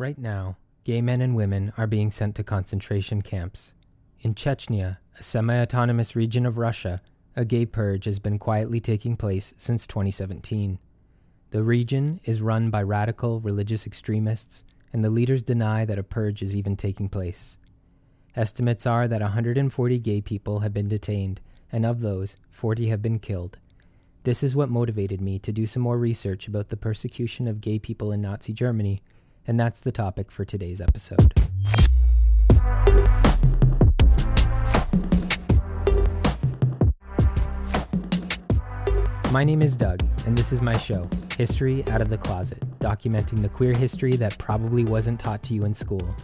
Right now, gay men and women are being sent to concentration camps. In Chechnya, a semi autonomous region of Russia, a gay purge has been quietly taking place since 2017. The region is run by radical religious extremists, and the leaders deny that a purge is even taking place. Estimates are that 140 gay people have been detained, and of those, 40 have been killed. This is what motivated me to do some more research about the persecution of gay people in Nazi Germany, and that's the topic for today's episode. My name is Doug, and this is my show, History Out of the Closet, documenting the queer history that probably wasn't taught to you in school.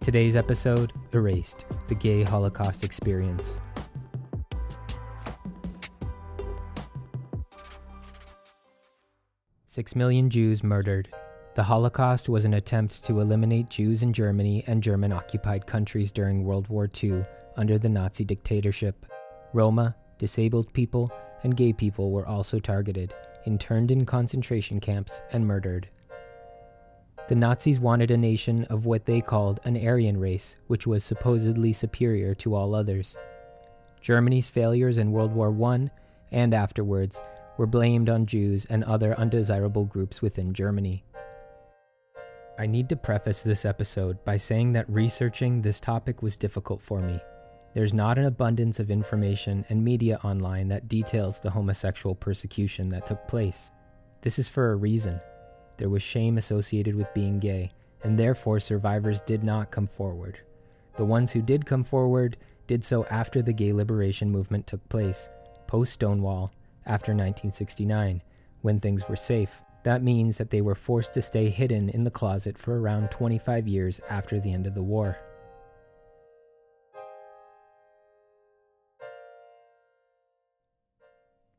Today's episode Erased The Gay Holocaust Experience. Six million Jews murdered. The Holocaust was an attempt to eliminate Jews in Germany and German occupied countries during World War II under the Nazi dictatorship. Roma, disabled people, and gay people were also targeted, interned in concentration camps, and murdered. The Nazis wanted a nation of what they called an Aryan race, which was supposedly superior to all others. Germany's failures in World War I and afterwards were blamed on Jews and other undesirable groups within Germany. I need to preface this episode by saying that researching this topic was difficult for me. There's not an abundance of information and media online that details the homosexual persecution that took place. This is for a reason. There was shame associated with being gay, and therefore survivors did not come forward. The ones who did come forward did so after the gay liberation movement took place, post Stonewall, after 1969, when things were safe. That means that they were forced to stay hidden in the closet for around 25 years after the end of the war.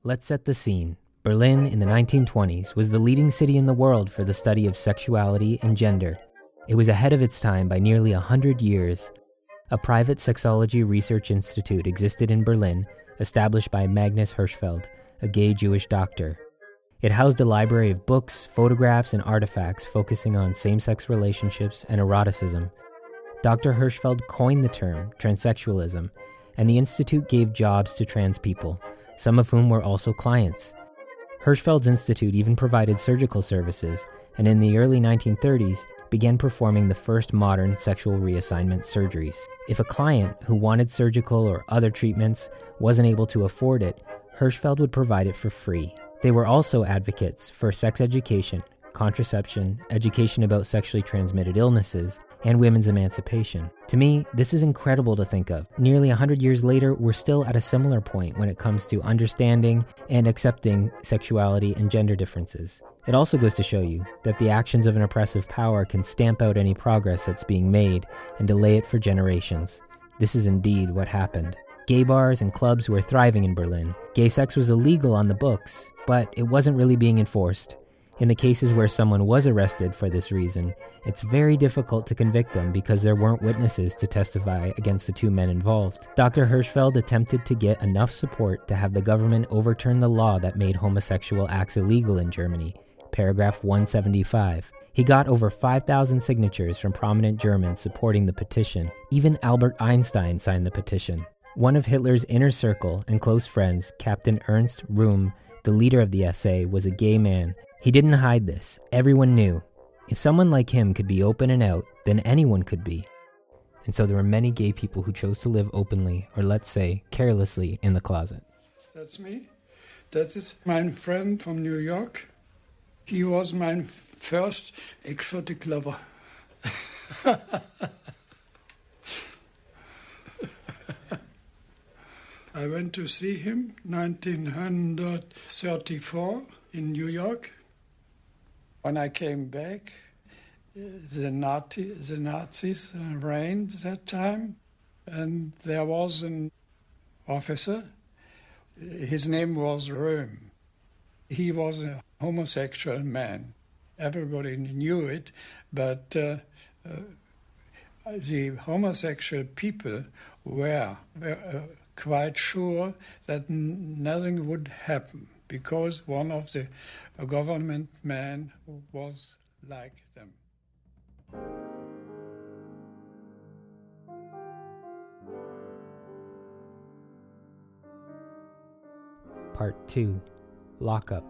Let's set the scene. Berlin in the 1920s was the leading city in the world for the study of sexuality and gender. It was ahead of its time by nearly a hundred years. A private sexology research institute existed in Berlin, established by Magnus Hirschfeld, a gay Jewish doctor. It housed a library of books, photographs, and artifacts focusing on same sex relationships and eroticism. Dr. Hirschfeld coined the term transsexualism, and the institute gave jobs to trans people some of whom were also clients. Hirschfeld's institute even provided surgical services, and in the early 1930s began performing the first modern sexual reassignment surgeries. If a client who wanted surgical or other treatments wasn't able to afford it, Hirschfeld would provide it for free. They were also advocates for sex education, contraception, education about sexually transmitted illnesses, and women's emancipation. To me, this is incredible to think of. Nearly 100 years later, we're still at a similar point when it comes to understanding and accepting sexuality and gender differences. It also goes to show you that the actions of an oppressive power can stamp out any progress that's being made and delay it for generations. This is indeed what happened. Gay bars and clubs were thriving in Berlin. Gay sex was illegal on the books, but it wasn't really being enforced. In the cases where someone was arrested for this reason, it's very difficult to convict them because there weren't witnesses to testify against the two men involved. Dr. Hirschfeld attempted to get enough support to have the government overturn the law that made homosexual acts illegal in Germany, paragraph 175. He got over 5,000 signatures from prominent Germans supporting the petition. Even Albert Einstein signed the petition. One of Hitler's inner circle and close friends, Captain Ernst Röhm, the leader of the SA, was a gay man he didn't hide this. Everyone knew. If someone like him could be open and out, then anyone could be. And so there were many gay people who chose to live openly, or let's say, carelessly, in the closet. That's me. That is my friend from New York. He was my first exotic lover. I went to see him 1934 in New York. When I came back, the, Nazi, the Nazis reigned that time, and there was an officer. His name was Röhm. He was a homosexual man. Everybody knew it, but uh, uh, the homosexual people were, were uh, quite sure that nothing would happen because one of the government men was like them. Part 2 Lockup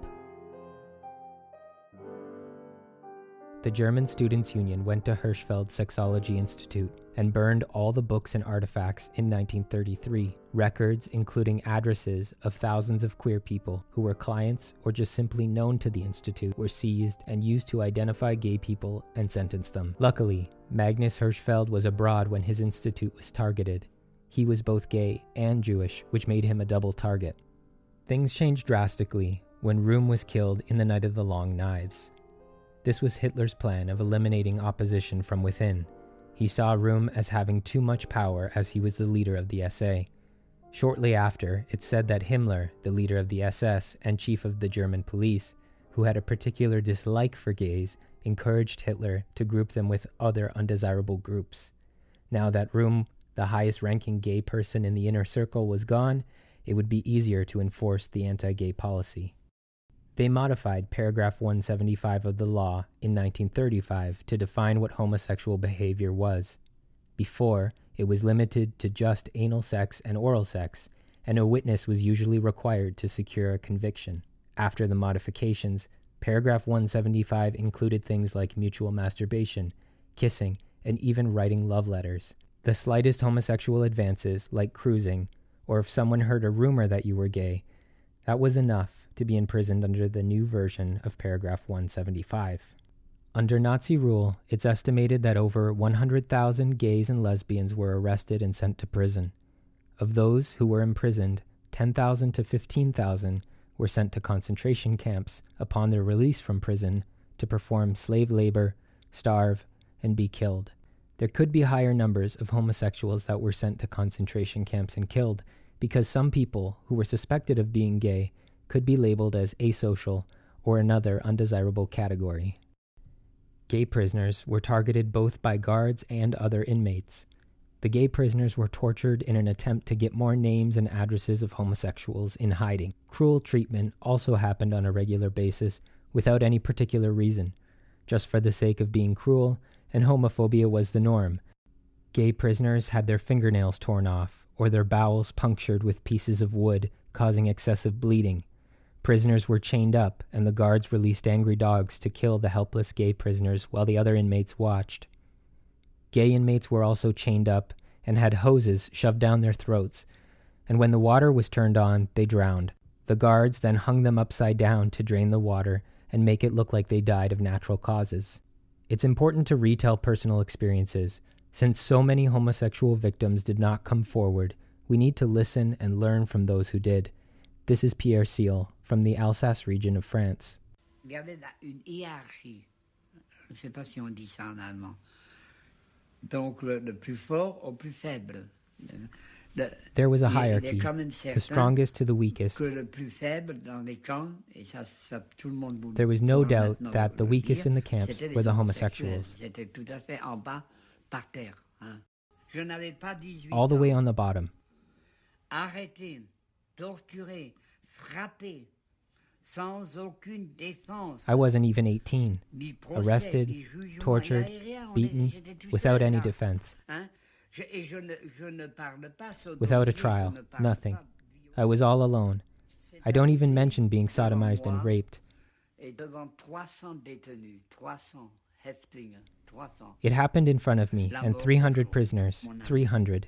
The German Students' Union went to Hirschfeld's Sexology Institute and burned all the books and artifacts in 1933, records including addresses of thousands of queer people who were clients or just simply known to the institute were seized and used to identify gay people and sentence them. Luckily, Magnus Hirschfeld was abroad when his institute was targeted. He was both gay and Jewish, which made him a double target. Things changed drastically when Röhm was killed in the Night of the Long Knives. This was Hitler's plan of eliminating opposition from within. He saw Röhm as having too much power as he was the leader of the SA. Shortly after, it said that Himmler, the leader of the SS and chief of the German police, who had a particular dislike for gays, encouraged Hitler to group them with other undesirable groups. Now that Röhm, the highest ranking gay person in the inner circle, was gone, it would be easier to enforce the anti gay policy. They modified paragraph 175 of the law in 1935 to define what homosexual behavior was. Before, it was limited to just anal sex and oral sex, and a witness was usually required to secure a conviction. After the modifications, paragraph 175 included things like mutual masturbation, kissing, and even writing love letters. The slightest homosexual advances, like cruising, or if someone heard a rumor that you were gay, that was enough to be imprisoned under the new version of paragraph 175. Under Nazi rule, it's estimated that over 100,000 gays and lesbians were arrested and sent to prison. Of those who were imprisoned, 10,000 to 15,000 were sent to concentration camps upon their release from prison to perform slave labor, starve, and be killed. There could be higher numbers of homosexuals that were sent to concentration camps and killed because some people who were suspected of being gay could be labeled as asocial or another undesirable category. Gay prisoners were targeted both by guards and other inmates. The gay prisoners were tortured in an attempt to get more names and addresses of homosexuals in hiding. Cruel treatment also happened on a regular basis without any particular reason, just for the sake of being cruel, and homophobia was the norm. Gay prisoners had their fingernails torn off or their bowels punctured with pieces of wood, causing excessive bleeding. Prisoners were chained up, and the guards released angry dogs to kill the helpless gay prisoners while the other inmates watched. Gay inmates were also chained up and had hoses shoved down their throats, and when the water was turned on, they drowned. The guards then hung them upside down to drain the water and make it look like they died of natural causes. It's important to retell personal experiences. Since so many homosexual victims did not come forward, we need to listen and learn from those who did. This is Pierre Seel from the Alsace region of France. Il y une hiérarchie. Je ne sais pas si on dit ça en allemand. Donc, le, le plus fort au plus faible. The, there was a hierarchy, the strongest to the weakest. There was no doubt that the weakest in the camps were the homosexuals. All the way on the bottom. Arrêtez torturé, frappé, sans aucune défense. I wasn't even 18. Arrested, tortured, beaten, without any defense. Without a trial, nothing. I was all alone. I don't even mention being sodomized and raped. It happened in front of me and 300 prisoners, 300.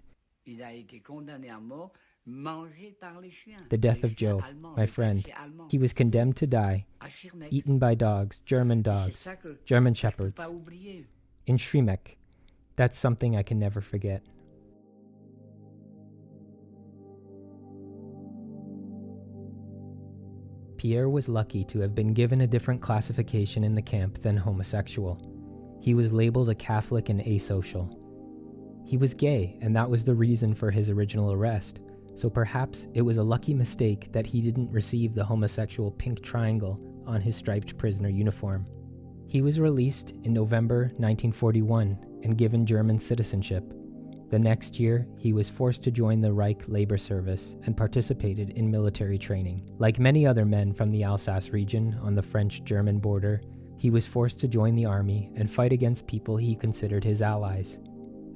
The death of Joe, my friend. He was condemned to die, eaten by dogs, German dogs, German shepherds. In Schirmeck. That's something I can never forget. Pierre was lucky to have been given a different classification in the camp than homosexual. He was labeled a Catholic and asocial. He was gay, and that was the reason for his original arrest so perhaps it was a lucky mistake that he didn't receive the homosexual pink triangle on his striped prisoner uniform. He was released in November 1941 and given German citizenship. The next year, he was forced to join the Reich labor service and participated in military training. Like many other men from the Alsace region on the French German border, he was forced to join the army and fight against people he considered his allies.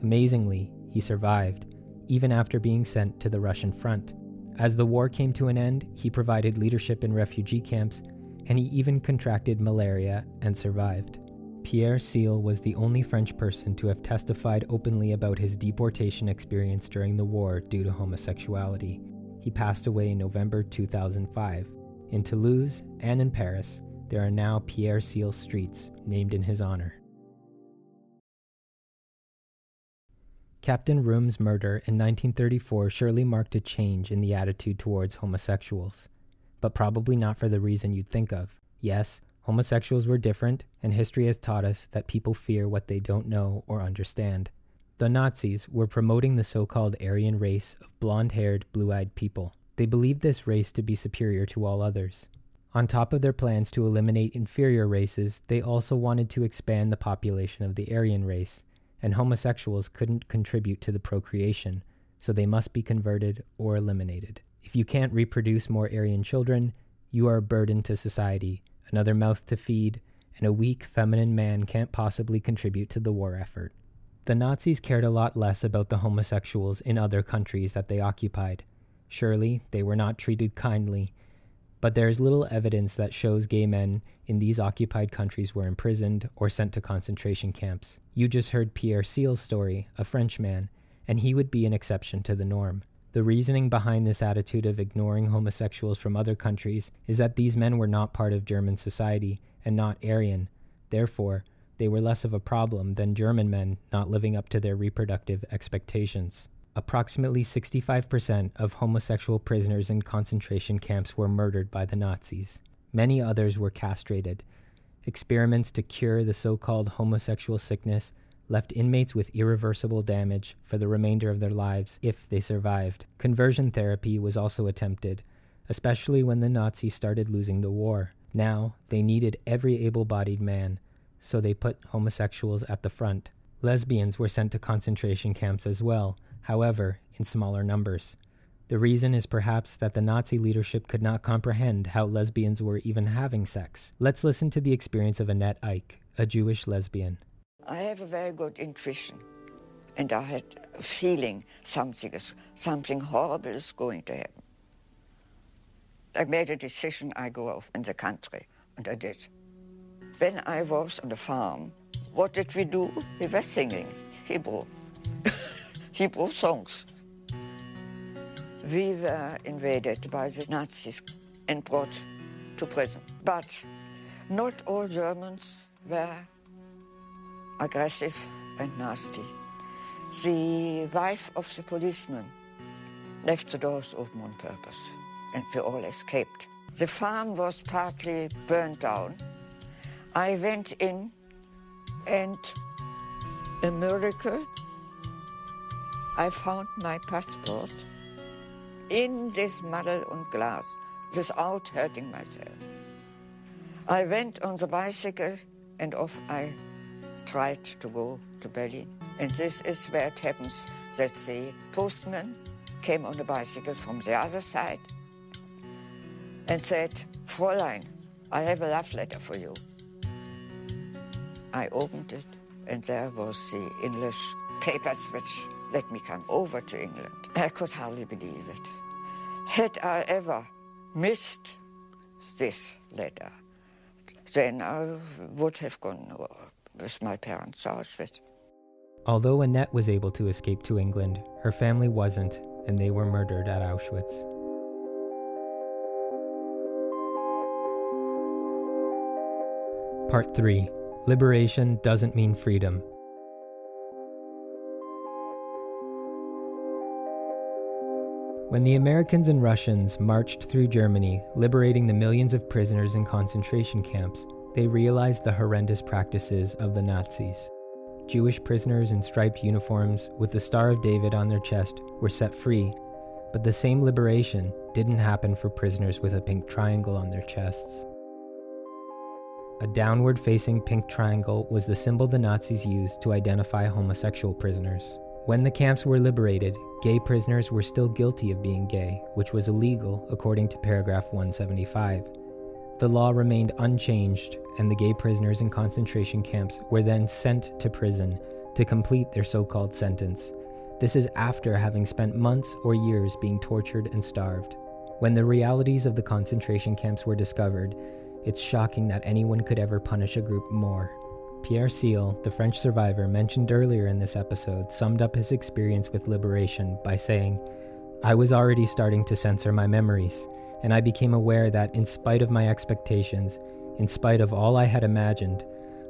Amazingly, he survived, even after being sent to the Russian front. As the war came to an end, he provided leadership in refugee camps, and he even contracted malaria and survived. Pierre Seel was the only French person to have testified openly about his deportation experience during the war due to homosexuality. He passed away in November 2005. In Toulouse and in Paris, there are now Pierre Seel streets named in his honor. Captain Röhm's murder in 1934 surely marked a change in the attitude towards homosexuals, but probably not for the reason you'd think of. Yes, homosexuals were different, and history has taught us that people fear what they don't know or understand. The Nazis were promoting the so called Aryan race of blonde haired, blue eyed people. They believed this race to be superior to all others. On top of their plans to eliminate inferior races, they also wanted to expand the population of the Aryan race and homosexuals couldn't contribute to the procreation, so they must be converted or eliminated. If you can't reproduce more Aryan children, you are a burden to society, another mouth to feed, and a weak feminine man can't possibly contribute to the war effort. The Nazis cared a lot less about the homosexuals in other countries that they occupied. Surely they were not treated kindly, but there is little evidence that shows gay men in these occupied countries were imprisoned or sent to concentration camps. You just heard Pierre Seel's story, a Frenchman, and he would be an exception to the norm. The reasoning behind this attitude of ignoring homosexuals from other countries is that these men were not part of German society and not Aryan. Therefore, they were less of a problem than German men not living up to their reproductive expectations. Approximately 65% of homosexual prisoners in concentration camps were murdered by the Nazis. Many others were castrated. Experiments to cure the so called homosexual sickness left inmates with irreversible damage for the remainder of their lives if they survived. Conversion therapy was also attempted, especially when the Nazis started losing the war. Now, they needed every able bodied man, so they put homosexuals at the front. Lesbians were sent to concentration camps as well, however, in smaller numbers. The reason is perhaps that the Nazi leadership could not comprehend how lesbians were even having sex. Let's listen to the experience of Annette Eick, a Jewish lesbian. I have a very good intuition, and I had a feeling something is something horrible is going to happen. I made a decision I go off in the country, and I did. When I was on the farm, what did we do? We were singing Hebrew. Hebrew songs. We were invaded by the Nazis and brought to prison. But not all Germans were aggressive and nasty. The wife of the policeman left the doors open on purpose, and we all escaped. The farm was partly burned down. I went in, and a miracle I found my passport in this muddle and glass without hurting myself. I went on the bicycle and off I tried to go to Berlin. And this is where it happens that the postman came on a bicycle from the other side and said, Fräulein, I have a love letter for you. I opened it and there was the English papers which let me come over to England. I could hardly believe it. Had I ever missed this letter, then I would have gone with my parents to Auschwitz. Although Annette was able to escape to England, her family wasn't, and they were murdered at Auschwitz. Part 3 Liberation doesn't mean freedom. When the Americans and Russians marched through Germany, liberating the millions of prisoners in concentration camps, they realized the horrendous practices of the Nazis. Jewish prisoners in striped uniforms with the Star of David on their chest were set free, but the same liberation didn't happen for prisoners with a pink triangle on their chests. A downward facing pink triangle was the symbol the Nazis used to identify homosexual prisoners. When the camps were liberated, gay prisoners were still guilty of being gay, which was illegal according to paragraph 175. The law remained unchanged, and the gay prisoners in concentration camps were then sent to prison to complete their so called sentence. This is after having spent months or years being tortured and starved. When the realities of the concentration camps were discovered, it's shocking that anyone could ever punish a group more. Pierre Seel, the French survivor mentioned earlier in this episode, summed up his experience with liberation by saying, I was already starting to censor my memories, and I became aware that, in spite of my expectations, in spite of all I had imagined,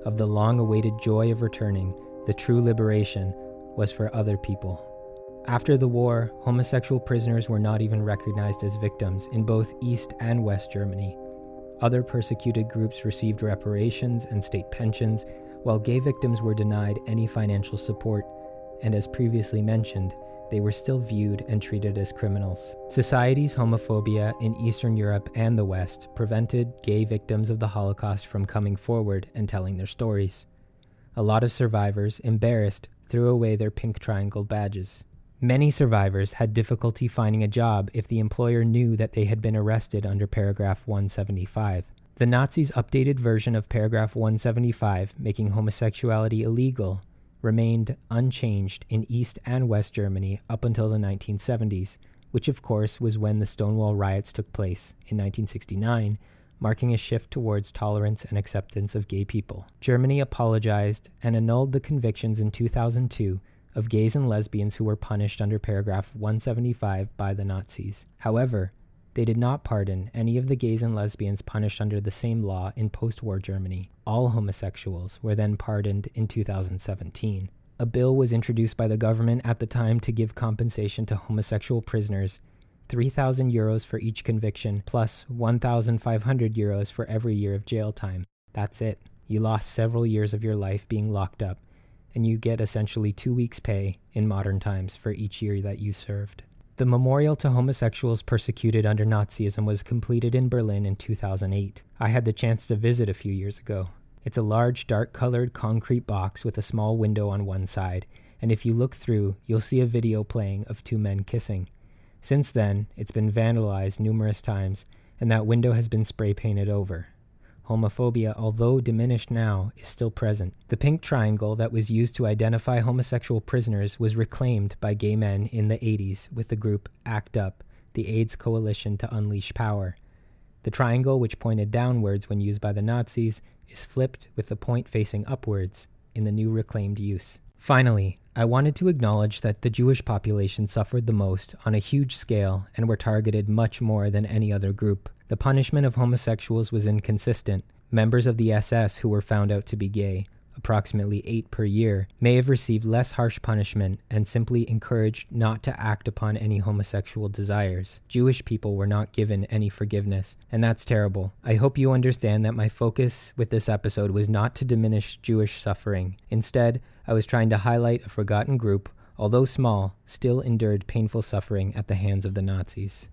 of the long awaited joy of returning, the true liberation was for other people. After the war, homosexual prisoners were not even recognized as victims in both East and West Germany. Other persecuted groups received reparations and state pensions, while gay victims were denied any financial support, and as previously mentioned, they were still viewed and treated as criminals. Society's homophobia in Eastern Europe and the West prevented gay victims of the Holocaust from coming forward and telling their stories. A lot of survivors, embarrassed, threw away their pink triangle badges. Many survivors had difficulty finding a job if the employer knew that they had been arrested under paragraph 175. The Nazis' updated version of paragraph 175, making homosexuality illegal, remained unchanged in East and West Germany up until the 1970s, which of course was when the Stonewall riots took place in 1969, marking a shift towards tolerance and acceptance of gay people. Germany apologized and annulled the convictions in 2002 of gays and lesbians who were punished under paragraph 175 by the Nazis. However, they did not pardon any of the gays and lesbians punished under the same law in post war Germany. All homosexuals were then pardoned in 2017. A bill was introduced by the government at the time to give compensation to homosexual prisoners 3,000 euros for each conviction, plus 1,500 euros for every year of jail time. That's it. You lost several years of your life being locked up, and you get essentially two weeks' pay in modern times for each year that you served. The memorial to homosexuals persecuted under Nazism was completed in Berlin in 2008. I had the chance to visit a few years ago. It's a large, dark colored concrete box with a small window on one side, and if you look through, you'll see a video playing of two men kissing. Since then, it's been vandalized numerous times, and that window has been spray painted over homophobia, although diminished now, is still present. The pink triangle that was used to identify homosexual prisoners was reclaimed by gay men in the 80s with the group ACT UP, the AIDS coalition to unleash power. The triangle, which pointed downwards when used by the Nazis, is flipped with the point facing upwards in the new reclaimed use. Finally, I wanted to acknowledge that the Jewish population suffered the most on a huge scale and were targeted much more than any other group. The punishment of homosexuals was inconsistent. Members of the SS who were found out to be gay, approximately eight per year, may have received less harsh punishment and simply encouraged not to act upon any homosexual desires. Jewish people were not given any forgiveness, and that's terrible. I hope you understand that my focus with this episode was not to diminish Jewish suffering. Instead, I was trying to highlight a forgotten group, although small, still endured painful suffering at the hands of the Nazis.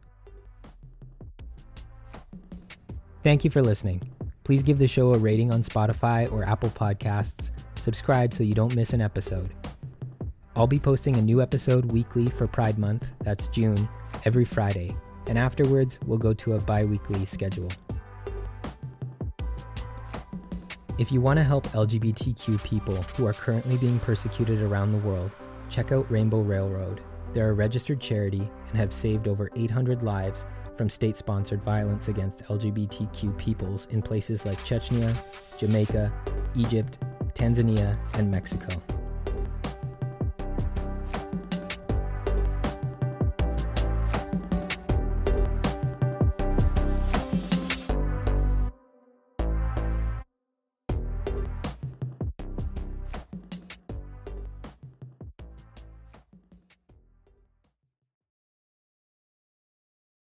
Thank you for listening. Please give the show a rating on Spotify or Apple Podcasts. Subscribe so you don't miss an episode. I'll be posting a new episode weekly for Pride Month, that's June, every Friday, and afterwards we'll go to a bi weekly schedule. If you want to help LGBTQ people who are currently being persecuted around the world, check out Rainbow Railroad. They're a registered charity and have saved over 800 lives from state sponsored violence against LGBTQ peoples in places like Chechnya, Jamaica, Egypt, Tanzania, and Mexico.